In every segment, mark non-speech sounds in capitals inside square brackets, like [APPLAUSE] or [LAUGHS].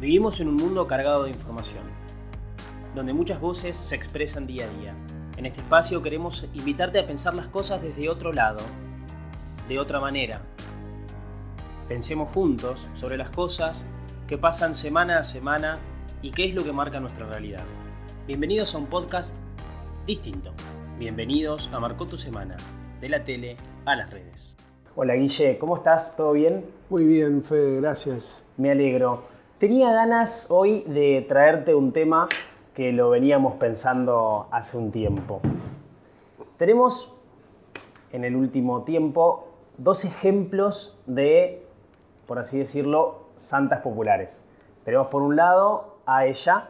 Vivimos en un mundo cargado de información, donde muchas voces se expresan día a día. En este espacio queremos invitarte a pensar las cosas desde otro lado, de otra manera. Pensemos juntos sobre las cosas que pasan semana a semana y qué es lo que marca nuestra realidad. Bienvenidos a un podcast distinto. Bienvenidos a Marcó tu Semana, de la tele a las redes. Hola Guille, ¿cómo estás? ¿Todo bien? Muy bien, Fede, gracias. Me alegro. Tenía ganas hoy de traerte un tema que lo veníamos pensando hace un tiempo. Tenemos en el último tiempo dos ejemplos de, por así decirlo, santas populares. Tenemos por un lado a ella.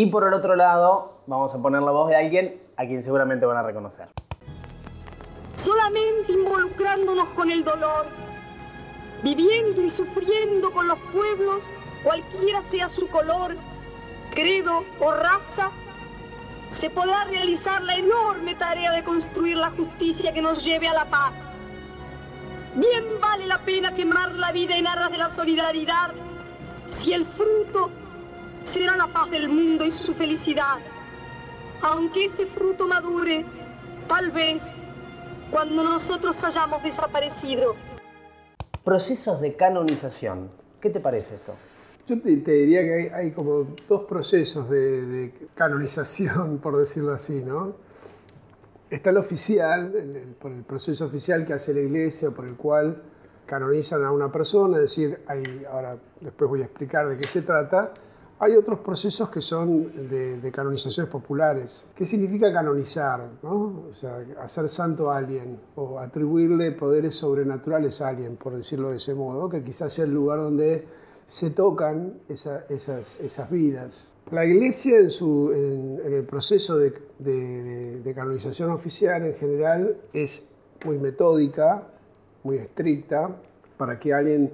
Y por el otro lado, vamos a poner la voz de alguien a quien seguramente van a reconocer. solamente involucrándonos con el dolor, viviendo y sufriendo con los pueblos, cualquiera sea su color, credo o raza, se podrá realizar la enorme tarea de construir la justicia que nos lleve a la paz. Bien vale la pena quemar la vida en aras de la solidaridad si el fruto será la paz del mundo y su felicidad. Aunque ese fruto madure, tal vez cuando nosotros hayamos desaparecido. Procesos de canonización. ¿Qué te parece esto? Yo te, te diría que hay, hay como dos procesos de, de canonización, [LAUGHS] por decirlo así, ¿no? Está el oficial, el, el- por el proceso oficial que hace la iglesia, por el cual canonizan a una persona, es decir, hay, ahora después voy a explicar de qué se trata. Hay otros procesos que son de, de canonizaciones populares. ¿Qué significa canonizar? ¿no? O sea, hacer santo a alguien o atribuirle poderes sobrenaturales a alguien, por decirlo de ese modo, que quizás sea el lugar donde se tocan esa- esas, esas vidas. La iglesia en, su, en, en el proceso de, de- de- canonización oficial en general es muy metódica, muy estricta. Para que alguien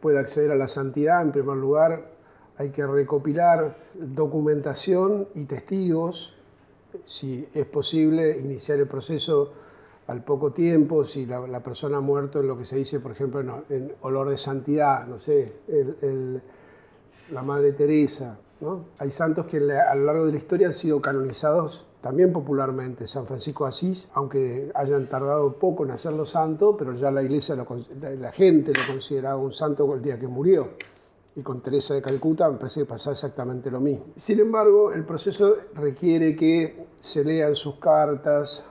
pueda acceder a la santidad, en primer lugar, hay que recopilar documentación y testigos. Si es posible, iniciar el proceso al poco tiempo, si la, persona ha muerto en lo que se dice, por ejemplo, en, olor de santidad, no sé, la Madre Teresa. Hay santos que a lo largo de la historia han sido canonizados también popularmente. San Francisco Asís, aunque hayan tardado poco en hacerlo santo, pero ya la iglesia, lo la gente lo consideraba un santo el día que murió. Y con Teresa de Calcuta me parece que pasa exactamente lo mismo. Sin embargo, el proceso requiere que se lean sus cartas.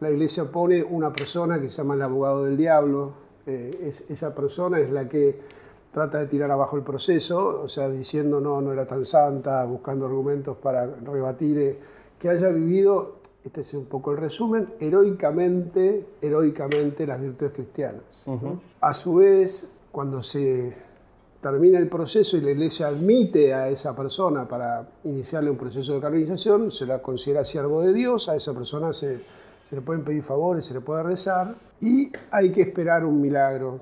La iglesia pone una persona que se llama el abogado del diablo. Eh, es- esa persona es la que trata de tirar abajo el proceso, o sea, diciendo no, no era tan santa, buscando argumentos para rebatir eh, que haya vivido, este es un poco el resumen, heroicamente, heroicamente las virtudes cristianas. ¿no? A su vez, cuando se termina el proceso y la iglesia admite a esa persona para iniciarle un proceso de canonización, se la considera siervo de Dios, a esa persona se, se le pueden pedir favores, se le puede rezar y hay que esperar un milagro,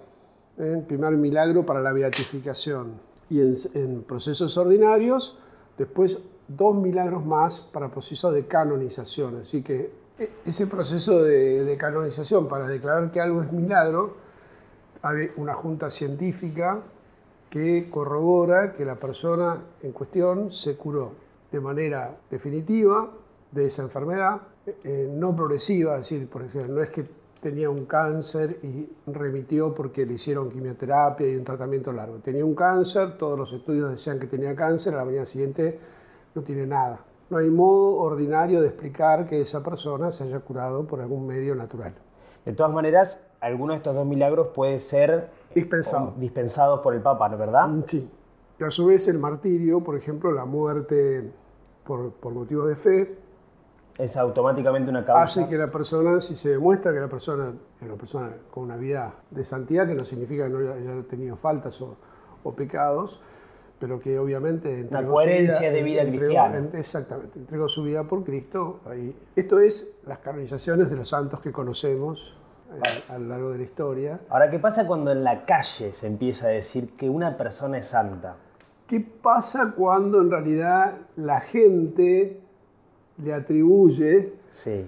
¿eh? el primer milagro para la beatificación. Y en, en procesos ordinarios, después dos milagros más para procesos de canonización. Así que e- ese proceso de, de canonización para declarar que algo es milagro, hay una junta científica que corrobora que la persona en cuestión se curó de manera definitiva de esa enfermedad, eh, no progresiva, es decir, por ejemplo, no es que tenía un cáncer y remitió porque le hicieron quimioterapia y un tratamiento largo. Tenía un cáncer, todos los estudios decían que tenía cáncer, a la mañana siguiente no tiene nada. No hay modo ordinario de explicar que esa persona se haya curado por algún medio natural. De todas maneras, alguno de estos dos milagros puede ser Dispensado. dispensados por el Papa, ¿no verdad? Sí. Y a su vez el martirio, por ejemplo, la muerte por, por motivos de fe, Es automáticamente una causa. hace que la persona, si se demuestra que la persona es una persona con una vida de santidad, que no significa que no haya tenido faltas o, o pecados, pero que obviamente entregó coherencia su vida, de vida entregó- cristiana. en- exactamente, entregó su vida por Cristo. Ahí. Esto es las canonizaciones de los santos que conocemos a lo largo de la historia. Ahora, ¿qué pasa cuando en la calle se empieza a decir que una persona es santa? ¿Qué pasa cuando en realidad la gente le atribuye Sí.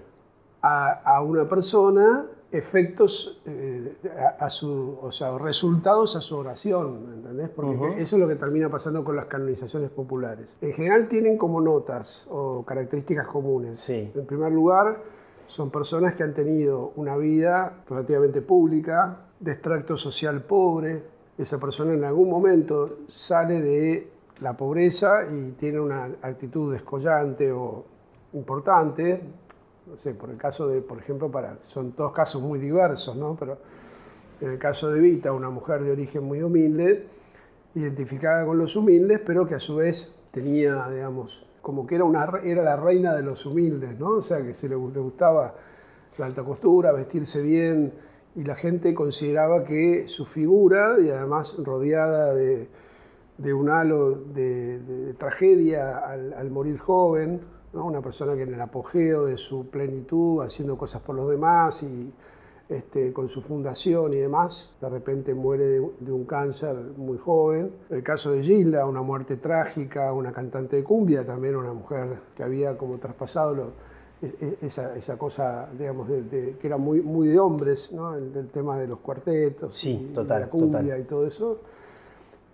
a, a una persona efectos, eh, a, a su, o sea, resultados a su oración, ¿entendés? Porque eso es lo que termina pasando con las canonizaciones populares. En general tienen como notas o características comunes. Sí. En primer lugar, son personas que han tenido una vida relativamente pública, de extracto social pobre. Esa persona en algún momento sale de la pobreza y tiene una actitud descollante o importante. No sé, por el caso de, por ejemplo, para, son todos casos muy diversos, ¿no? Pero en el caso de Vita, una mujer de origen muy humilde, identificada con los humildes, pero que a su vez tenía, digamos, como que era, una, era la reina de los humildes, ¿no? O sea, que se le, gu- le gustaba la alta costura, vestirse bien, y la gente consideraba que su figura, y además rodeada de, un halo de, tragedia al, al morir joven, ¿no? una persona que en el apogeo de su plenitud, haciendo cosas por los demás y este, con su fundación y demás, de repente muere de, de un cáncer muy joven. El caso de Gilda, una muerte trágica, una cantante de cumbia, también una mujer que había como traspasado lo- e- e- esa, esa cosa, digamos, de- de- que era muy, muy de hombres, ¿no? el, el tema de los cuartetos Sí, y, total, la cumbia total. y todo eso.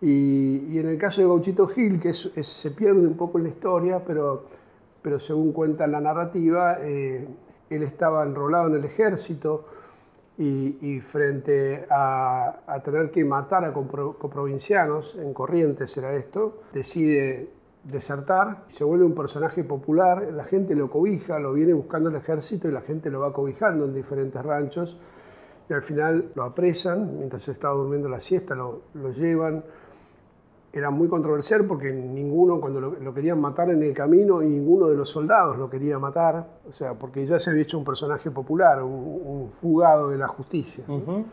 Y, y en el caso de Gauchito Gil, que es- es- se pierde un poco en la historia, pero, pero según cuenta la narrativa, eh, él estaba enrolado en el ejército y, y frente a, a tener que matar a compro- coprovincianos, en Corrientes era esto, decide desertar, se vuelve un personaje popular, la gente lo cobija, lo viene buscando el ejército y la gente lo va cobijando en diferentes ranchos y al final lo apresan, mientras estaba durmiendo la siesta, lo, lo llevan. Era muy controversial porque ninguno, cuando lo, lo querían matar en el camino, y ninguno de los soldados lo quería matar, o sea, porque ya se había hecho un personaje popular, un, un fugado de la justicia, ¿no? Ujú.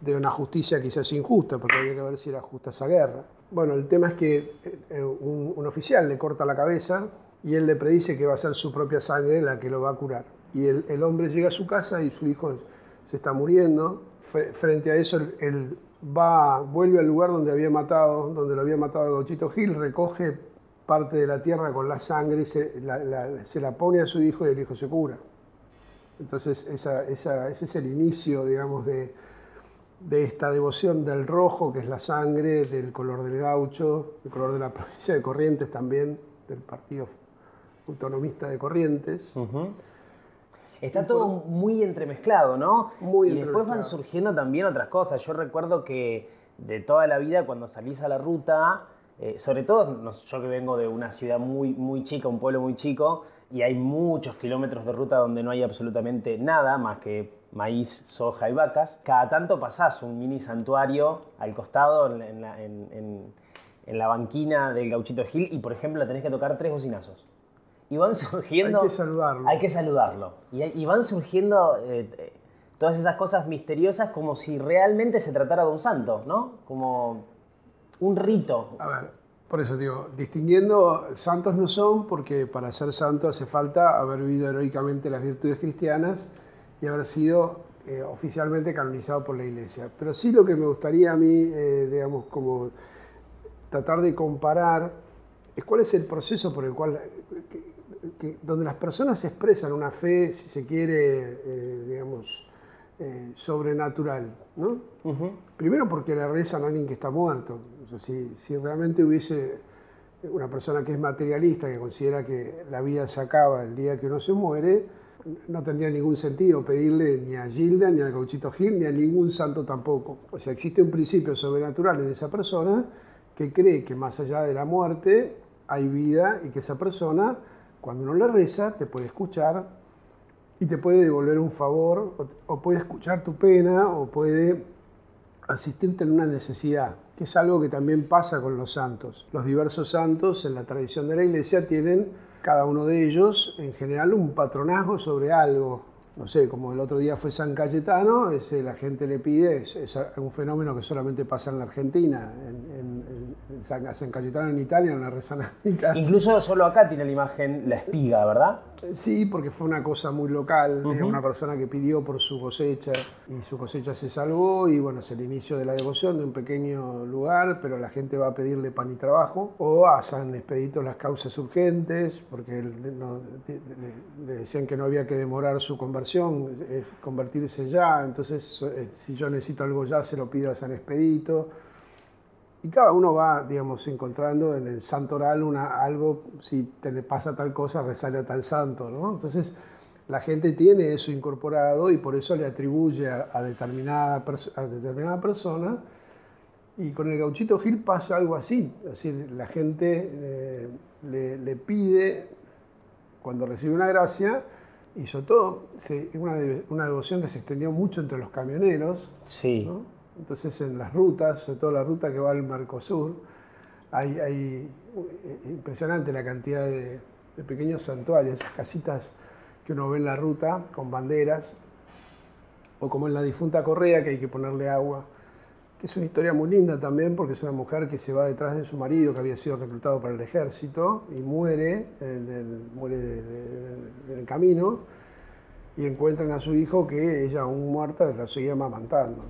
de una justicia quizás injusta, porque había que ver si era justa esa guerra. Bueno, el tema es que eh, un, un oficial le corta la cabeza y él le predice que va a ser su propia sangre la que lo va a curar. Y el, el hombre llega a su casa y su hijo se está muriendo. Fre- Frente a eso, él va, vuelve al lugar donde había matado, donde lo había matado a Gauchito Gil, recoge parte de la tierra con la sangre y se la, se la pone a su hijo y el hijo se cura. Entonces, esa, esa- ese es el inicio, digamos, de, de esta devoción del rojo, que es la sangre, del color del gaucho, el color de la [LAUGHS] provincia de Corrientes también, del Partido Autonomista de Corrientes. Está todo muy entremezclado, ¿no? Muy y después van surgiendo también otras cosas. Yo recuerdo que de toda la vida, cuando salís a la ruta, eh, sobre todo yo que vengo de una ciudad muy, muy chica, un pueblo muy chico, y hay muchos kilómetros de ruta donde no hay absolutamente nada más que maíz, soja y vacas, cada tanto pasás un mini santuario al costado en, en la, en- en- en la banquina del Gauchito Gil y, por ejemplo, tenés que tocar tres bocinazos. Y van [LAUGHS] surgiendo... Hay que saludarlo. Hay que saludarlo. Y, y van surgiendo eh, eh, todas esas cosas misteriosas como si realmente se tratara de un santo, ¿no? Como un rito. A ver, por eso digo, distinguiendo, santos no son, porque para ser santo hace falta haber vivido heroicamente las virtudes cristianas y haber sido eh, oficialmente canonizado por la Iglesia. Pero sí lo que me gustaría a mí, eh, digamos, como tratar de comparar, es cuál es el proceso por el cual, que- donde las personas expresan una fe, si se quiere, eh, digamos, eh, sobrenatural, ¿no? Primero porque le rezan a alguien que está muerto. O sea, si, si realmente hubiese una persona que es materialista, que considera que la vida se acaba el día que uno se muere, no tendría ningún sentido pedirle ni a Gilda, ni a Gauchito Gil, ni a ningún santo tampoco. O sea, existe un principio sobrenatural en esa persona que cree que más allá de la muerte hay vida y que esa persona, cuando uno le reza, te puede escuchar y te puede devolver un favor, o, puede escuchar tu pena, o puede asistirte en una necesidad, que es algo que también pasa con los santos. Los diversos santos en la tradición de la iglesia tienen, cada uno de ellos, en general, un patronazgo sobre algo. No sé, como el otro día fue San Cayetano, ese la gente le pide, es, es un fenómeno que solamente pasa en la Argentina, en, en- en- San, Cayetano en Italia no la rezan a mi [LAUGHS] casa. Incluso solo acá tiene la imagen la espiga, ¿verdad? Sí, porque fue una cosa muy local, uh una persona que pidió por su cosecha y su cosecha se salvó y bueno, es el inicio de la devoción de un pequeño lugar, pero la gente va a pedirle pan y trabajo o a San Expedito las causas urgentes, porque le, decían que no había que demorar su conversión, es convertirse ya, entonces eh, si yo necesito algo ya se lo pido a San Expedito. Y cada uno va, digamos, encontrando en el santo oral una, algo, si te le pasa tal cosa, resale a tal santo, ¿no? Entonces, la gente tiene eso incorporado y por eso le atribuye a, determinada, a determinada persona. Y con el gauchito Gil pasa algo así. Es decir, la gente eh, le, pide, cuando recibe una gracia, y sobre todo, es una, una, devoción que se extendió mucho entre los camioneros. Sí. Entonces en las rutas, sobre todo la ruta que va al Mercosur, hay, hay impresionante la cantidad de, pequeños santuarios, esas casitas que uno ve en la ruta con banderas, o como en la difunta Correa que hay que ponerle agua, que es una historia muy linda también porque es una mujer que se va detrás de su marido que había sido reclutado para el ejército y muere en el, muere en el camino y encuentran a su hijo que ella aún muerta la seguía amamantando.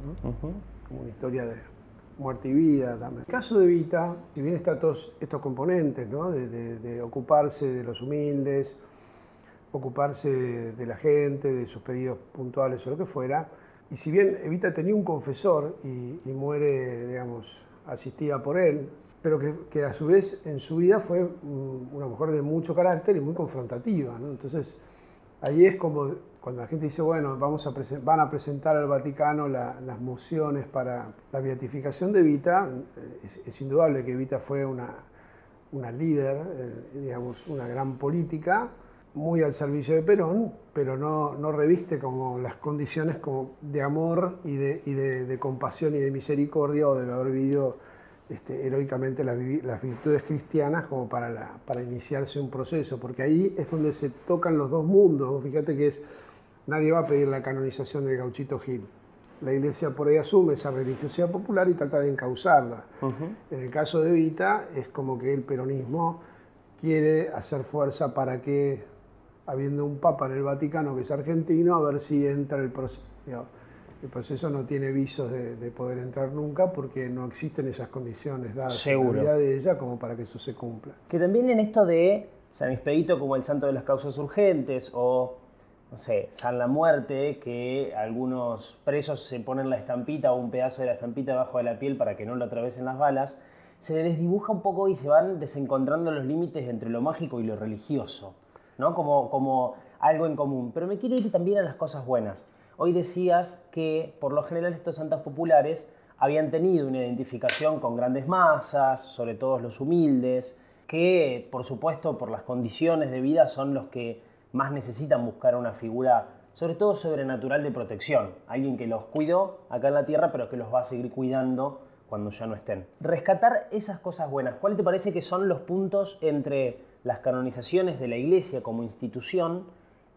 Como una historia de muerte y vida también. El caso de Vita, si bien está todos estos componentes, ¿no? de, ocuparse de los humildes, ocuparse de la gente, de sus pedidos puntuales o lo que fuera, y si bien Evita tenía un confesor y, muere, digamos, asistida por él, pero que, que, a su vez en su vida fue una mujer de mucho carácter y muy confrontativa. ¿no? Entonces, ahí es como cuando la gente dice, bueno, vamos a van a presentar al Vaticano las mociones para la beatificación de Evita, eh, es, indudable que Evita fue una, una líder, eh, digamos, una gran política, muy al servicio de Perón, pero no, no reviste como las condiciones como de amor y, de, y de, compasión y de misericordia o de haber vivido este, heroicamente las, las, virtudes cristianas como para, para iniciarse un proceso, porque ahí es donde se tocan los dos mundos. Fíjate que es Nadie va a pedir la canonización del gauchito Gil. La iglesia por ahí asume esa religiosidad popular y trata de encauzarla. En el caso de Vita es como que el peronismo quiere hacer fuerza para que, habiendo un papa en el Vaticano que es argentino, a ver si entra el proceso. El proceso no tiene visos de, poder entrar nunca porque no existen esas condiciones dadas Seguro. en la vida de ella como para que eso se cumpla. Que también en esto de San Expedito como el santo de las causas urgentes o no sé, San la Muerte, que algunos presos se ponen la estampita o un pedazo de la estampita debajo de la piel para que no lo atraviesen las balas, se les dibuja un poco y se van desencontrando los límites entre lo mágico y lo religioso, ¿no? Como, como algo en común. Pero me quiero ir también a las cosas buenas. Hoy decías que por lo general estos santos populares habían tenido una identificación con grandes masas, sobre todo los humildes, que por supuesto por las condiciones de vida son los que más necesitan buscar una figura, sobre todo sobrenatural de protección, alguien que los cuidó acá en la tierra, pero que los va a seguir cuidando cuando ya no estén. Rescatar esas cosas buenas, ¿cuál te parece que son los puntos entre las canonizaciones de la Iglesia como institución,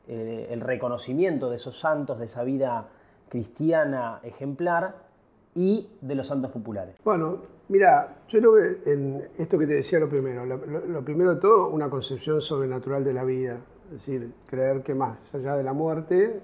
eh, el reconocimiento de esos santos, de esa vida cristiana ejemplar y de los santos populares? Bueno, mira, yo creo que en esto que te decía lo primero, lo primero de todo, una concepción sobrenatural de la vida. Es decir, creer que más allá de la muerte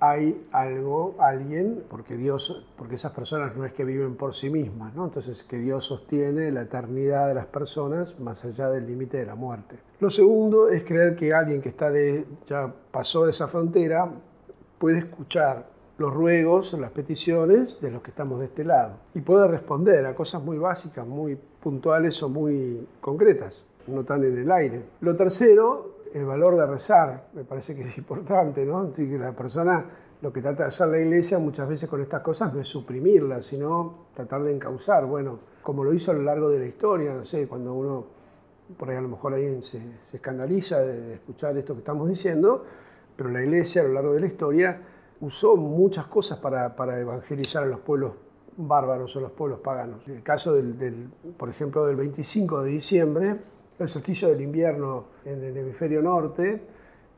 hay algo, alguien, porque Dios, porque esas personas no es que viven por sí mismas, ¿no? Entonces que Dios sostiene la eternidad de las personas más allá del límite de la muerte. Lo segundo es creer que alguien que está de, ya pasó de esa frontera puede escuchar los ruegos, las peticiones de los que estamos de este lado y puede responder a cosas muy básicas, muy puntuales o muy concretas, no tan en el aire. Lo tercero el valor de rezar, me parece que es importante, ¿no? Así que la persona, lo que trata de hacer la iglesia muchas veces con estas cosas no es suprimirlas, sino tratar de encauzar, bueno, como lo hizo a lo largo de la historia, no sé, cuando uno, por ahí a lo mejor alguien se, escandaliza de, escuchar esto que estamos diciendo, pero la iglesia a lo largo de la historia usó muchas cosas para, para evangelizar a los pueblos bárbaros o los pueblos paganos. El caso del, del, por ejemplo, del 25 de diciembre, el solsticio del invierno en el hemisferio norte,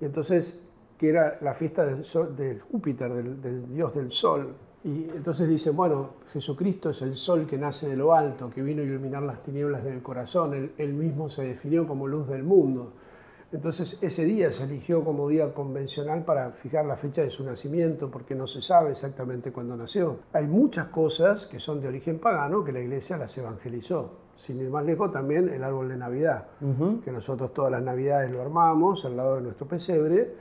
y entonces que era la fiesta de Júpiter, del, dios del sol. Y entonces dicen, bueno, Jesucristo es el sol que nace de lo alto, que vino a iluminar las tinieblas del corazón, él, él mismo se definió como luz del mundo. Entonces ese día se eligió como día convencional para fijar la fecha de su nacimiento, porque no se sabe exactamente cuándo nació. Hay muchas cosas que son de origen pagano que la iglesia las evangelizó. Sin ir más lejos, también el árbol de Navidad, que nosotros todas las Navidades lo armamos al lado de nuestro pesebre,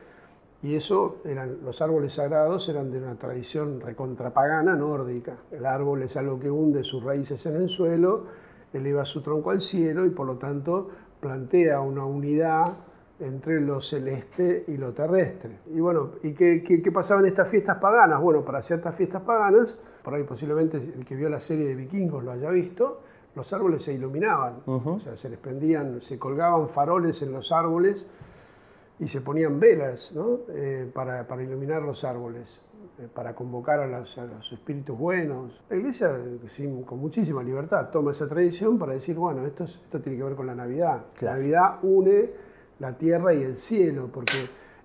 y eso, eran, los árboles sagrados eran de una tradición recontrapagana nórdica. El árbol es algo que hunde sus raíces en el suelo, eleva su tronco al cielo y por lo tanto plantea una unidad entre lo celeste y lo terrestre. Y bueno, ¿y qué, qué, pasaba en estas fiestas paganas? Bueno, para ciertas fiestas paganas, por ahí posiblemente el que vio la serie de vikingos lo haya visto, los árboles se iluminaban, o sea, se les prendían, se colgaban faroles en los árboles y se ponían velas ¿no? eh, para, para, iluminar los árboles, eh, para convocar a, los espíritus buenos. La iglesia, con muchísima libertad, toma esa tradición para decir, bueno, esto, esto tiene que ver con la Navidad. La Navidad une la tierra y el cielo, porque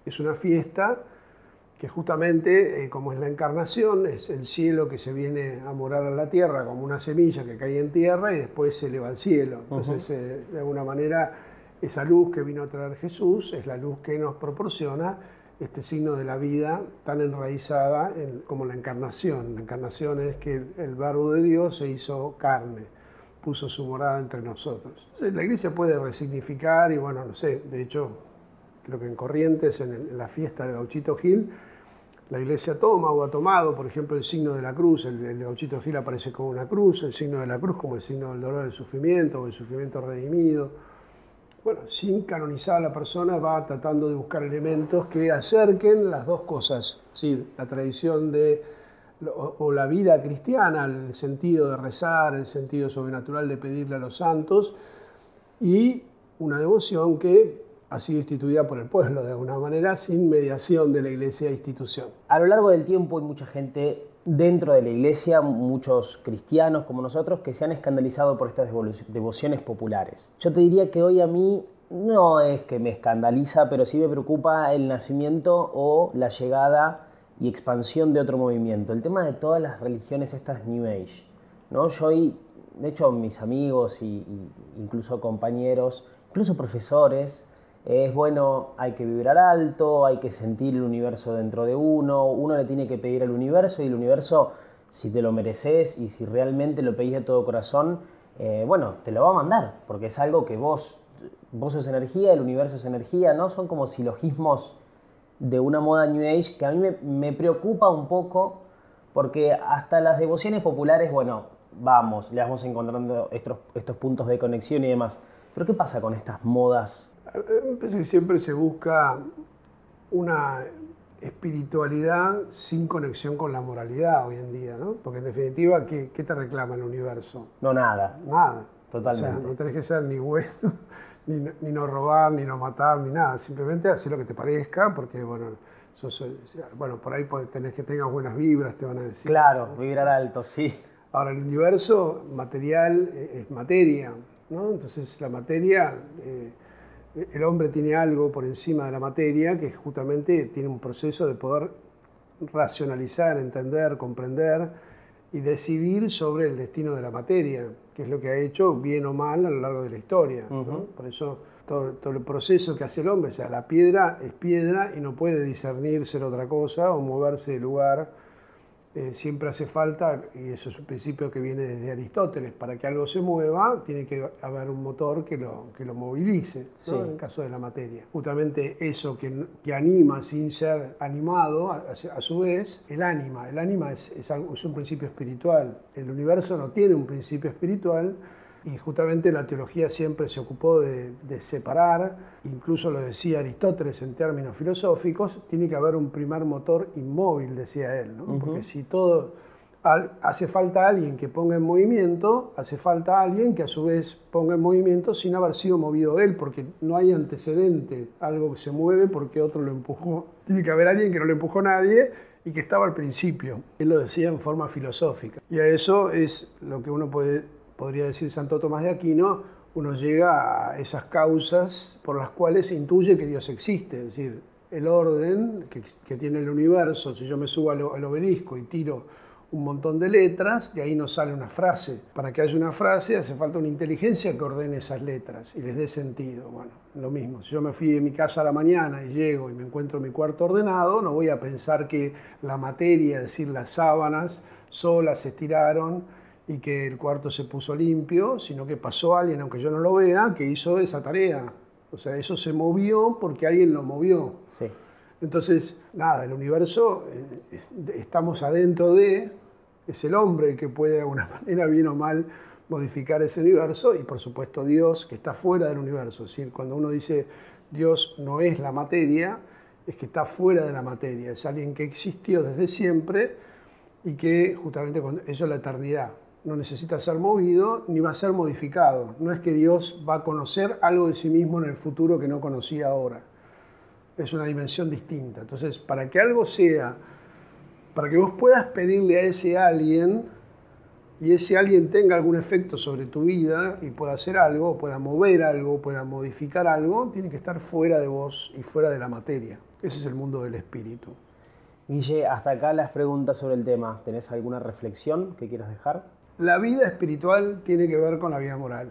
es una fiesta que justamente, eh, como es la encarnación, es el cielo que se viene a morar a la tierra como una semilla que cae en tierra y después se eleva al cielo. Entonces, de alguna manera, esa luz que vino a traer Jesús es la luz que nos proporciona este signo de la vida tan enraizada como la encarnación. La encarnación es que el, verbo de Dios se hizo carne, puso su morada entre nosotros. la iglesia puede resignificar y bueno, no sé, de hecho, creo que en Corrientes, en, la fiesta de Gauchito Gil, la iglesia toma o ha tomado, por ejemplo, el signo de la cruz, el, el Gauchito Gil aparece como una cruz, el signo de la cruz como el signo del dolor del sufrimiento o el sufrimiento redimido bueno, sin canonizar a la persona, va tratando de buscar elementos que acerquen las dos cosas, ¿sí? la tradición de, o, la vida cristiana, el sentido de rezar, el sentido sobrenatural de pedirle a los santos, y una devoción que ha sido instituida por el pueblo de alguna manera, sin mediación de la iglesia e institución. A lo largo del tiempo hay mucha gente dentro de la iglesia muchos cristianos como nosotros que se han escandalizado por estas devociones populares. Yo te diría que hoy a mí no es que me escandaliza, pero sí me preocupa el nacimiento o la llegada y expansión de otro movimiento. El tema de todas las religiones estas New Age. ¿no? Yo hoy, de hecho mis amigos y, incluso compañeros, incluso profesores, es bueno, hay que vibrar alto, hay que sentir el universo dentro de uno, uno le tiene que pedir al universo y el universo, si te lo mereces y si realmente lo pedís de todo corazón, eh, bueno, te lo va a mandar, porque es algo que vos, vos sos energía, el universo es energía, ¿no? Son como silogismos de una moda New Age que a mí me, me preocupa un poco, porque hasta las devociones populares, bueno, vamos, le vamos encontrando estos, estos puntos de conexión y demás. Pero ¿qué pasa con estas modas parece que siempre se busca una espiritualidad sin conexión con la moralidad hoy en día, ¿no? Porque en definitiva, ¿qué, te reclama el universo? No, nada. Nada. Totalmente. O sea, no tenés que ser ni bueno, [LAUGHS] ni, no robar, ni no matar, ni nada. Simplemente hacer lo que te parezca, porque, bueno, bueno por ahí tenés que tengas buenas vibras, te van a decir. Claro, vibrar alto, sí. Ahora, el universo material es materia, ¿no? Entonces, la materia... Eh, el hombre tiene algo por encima de la materia que justamente tiene un proceso de poder racionalizar, entender, comprender y decidir sobre el destino de la materia, que es lo que ha hecho bien o mal a lo largo de la historia. Por eso todo, todo, el proceso que hace el hombre, o sea, la piedra es piedra y no puede discernir ser otra cosa o moverse de lugar eh, siempre hace falta, y eso es un principio que viene desde Aristóteles, para que algo se mueva tiene que haber un motor que lo, que lo movilice, en el caso de la materia. Justamente eso que, que anima sin ser animado, a, a, su vez, el ánima. El ánima es, es, es un principio espiritual. El universo no tiene un principio espiritual, y justamente la teología siempre se ocupó de, separar, incluso lo decía Aristóteles en términos filosóficos, tiene que haber un primer motor inmóvil, decía él, porque si todo hace falta alguien que ponga en movimiento, hace falta alguien que a su vez ponga en movimiento sin haber sido movido él, porque no hay antecedente, algo que se mueve porque otro lo empujó. Tiene que haber alguien que no lo empujó nadie y que estaba al principio. Él lo decía en forma filosófica. Y a eso es lo que uno puede podría decir Santo Tomás de Aquino, uno llega a esas causas por las cuales intuye que Dios existe, es decir, el orden que, tiene el universo, si yo me subo al, obelisco y tiro un montón de letras, de ahí nos sale una frase. Para que haya una frase hace falta una inteligencia que ordene esas letras y les dé sentido. Bueno, lo mismo, si yo me fui de mi casa a la mañana y llego y me encuentro mi cuarto ordenado, no voy a pensar que la materia, es decir, las sábanas solas se estiraron y que el cuarto se puso limpio, sino que pasó alguien, aunque yo no lo vea, que hizo esa tarea. O sea, eso se movió porque alguien lo movió. Sí. Entonces, nada, el universo, eh, estamos adentro de, es el hombre el que puede de alguna [LAUGHS] manera, bien o mal, modificar ese universo y por supuesto Dios que está fuera del universo. Es decir, cuando uno dice Dios no es la materia, es que está fuera de la materia, es alguien que existió desde siempre y que justamente eso es la eternidad. No necesita ser movido ni va a ser modificado. No es que Dios va a conocer algo de sí mismo en el futuro que no conocía ahora es una dimensión distinta. Entonces, para que algo sea, para que vos puedas pedirle a ese alguien y ese alguien tenga algún efecto sobre tu vida y pueda hacer algo, pueda mover algo, pueda modificar algo, tiene que estar fuera de vos y fuera de la materia. Ese es el mundo del espíritu. Guille, hasta acá las preguntas sobre el tema. ¿Tenés alguna reflexión que quieras dejar? La vida espiritual tiene que ver con la vida moral.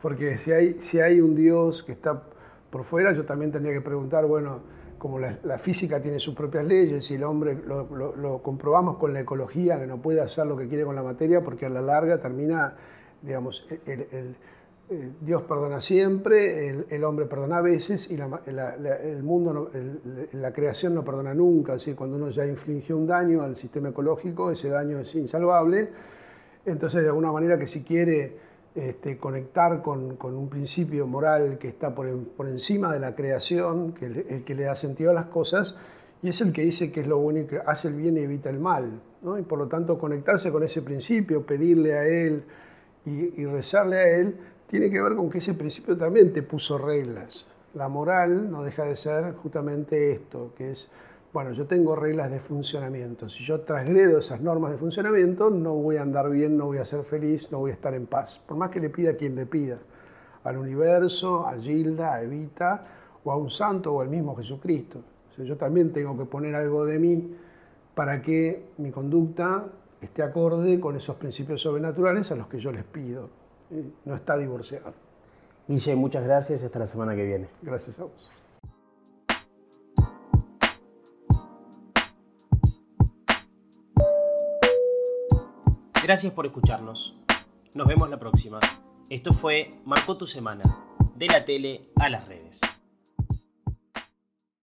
Porque si hay, si hay un Dios que está por fuera, yo también tendría que preguntar, bueno, como la, física tiene sus propias leyes y el hombre lo, comprobamos con la ecología, que no puede hacer lo que quiere con la materia, porque a la larga termina, digamos, Dios perdona siempre, el, hombre perdona a veces y el mundo, la creación no perdona nunca. Es cuando uno ya infligió un daño al sistema ecológico, ese daño es insalvable. Entonces, de alguna manera que si quiere este, conectar con, un principio moral que está por, encima de la creación, que el, que le da sentido a las cosas, y es el que dice que es lo bueno y que hace el bien y evita el mal. Y por lo tanto, conectarse con ese principio, pedirle a Él y, y rezarle a Él, tiene que ver con que ese principio también te puso reglas. La moral no deja de ser justamente esto, que es bueno, yo tengo reglas de funcionamiento. Si yo transgredo esas normas de funcionamiento, no voy a andar bien, no voy a ser feliz, no voy a estar en paz. Por más que le pida a quien le pida, al universo, a Gilda, a Evita, o a un santo o al mismo Jesucristo. yo también tengo que poner algo de mí para que mi conducta esté acorde con esos principios sobrenaturales a los que yo les pido. No está divorciado. Guille, muchas gracias. Hasta la semana que viene. Gracias a vos. Gracias por escucharnos. Nos vemos la próxima. Esto fue Marcó tu semana, de la tele a las redes.